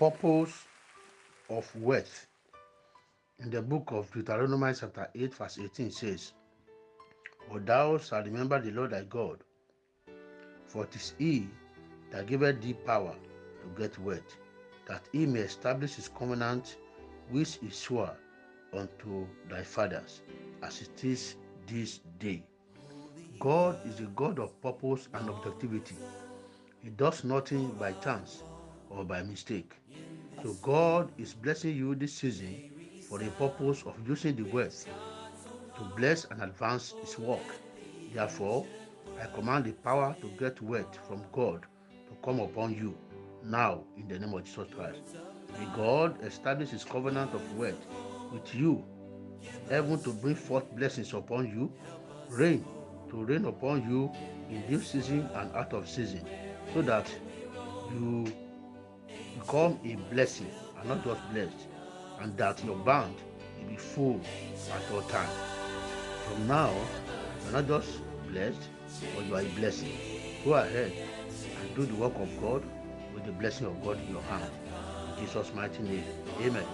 purpose of wealth in the book of Deuteronomy chapter 8 verse 18 says, But thou shalt remember the Lord thy God, for it is he that giveth thee power to get wealth, that he may establish his covenant which he swore unto thy fathers, as it is this day. God is a God of purpose and objectivity. He does nothing by chance or by mistake. So God is blessing you this season for the purpose of using the wealth to bless and advance his work. Therefore, I command the power to get wealth from God to come upon you now in the name of Jesus Christ. May God establish his covenant of wealth with you, heaven to bring forth blessings upon you, rain to rain upon you in this season and out of season, so that you become a blessing and not just blessed, and that your band will be full at all times. From now, you're not just blessed, but you are a blessing. Go ahead and do the work of God with the blessing of God in your hand. In Jesus' mighty name. Amen.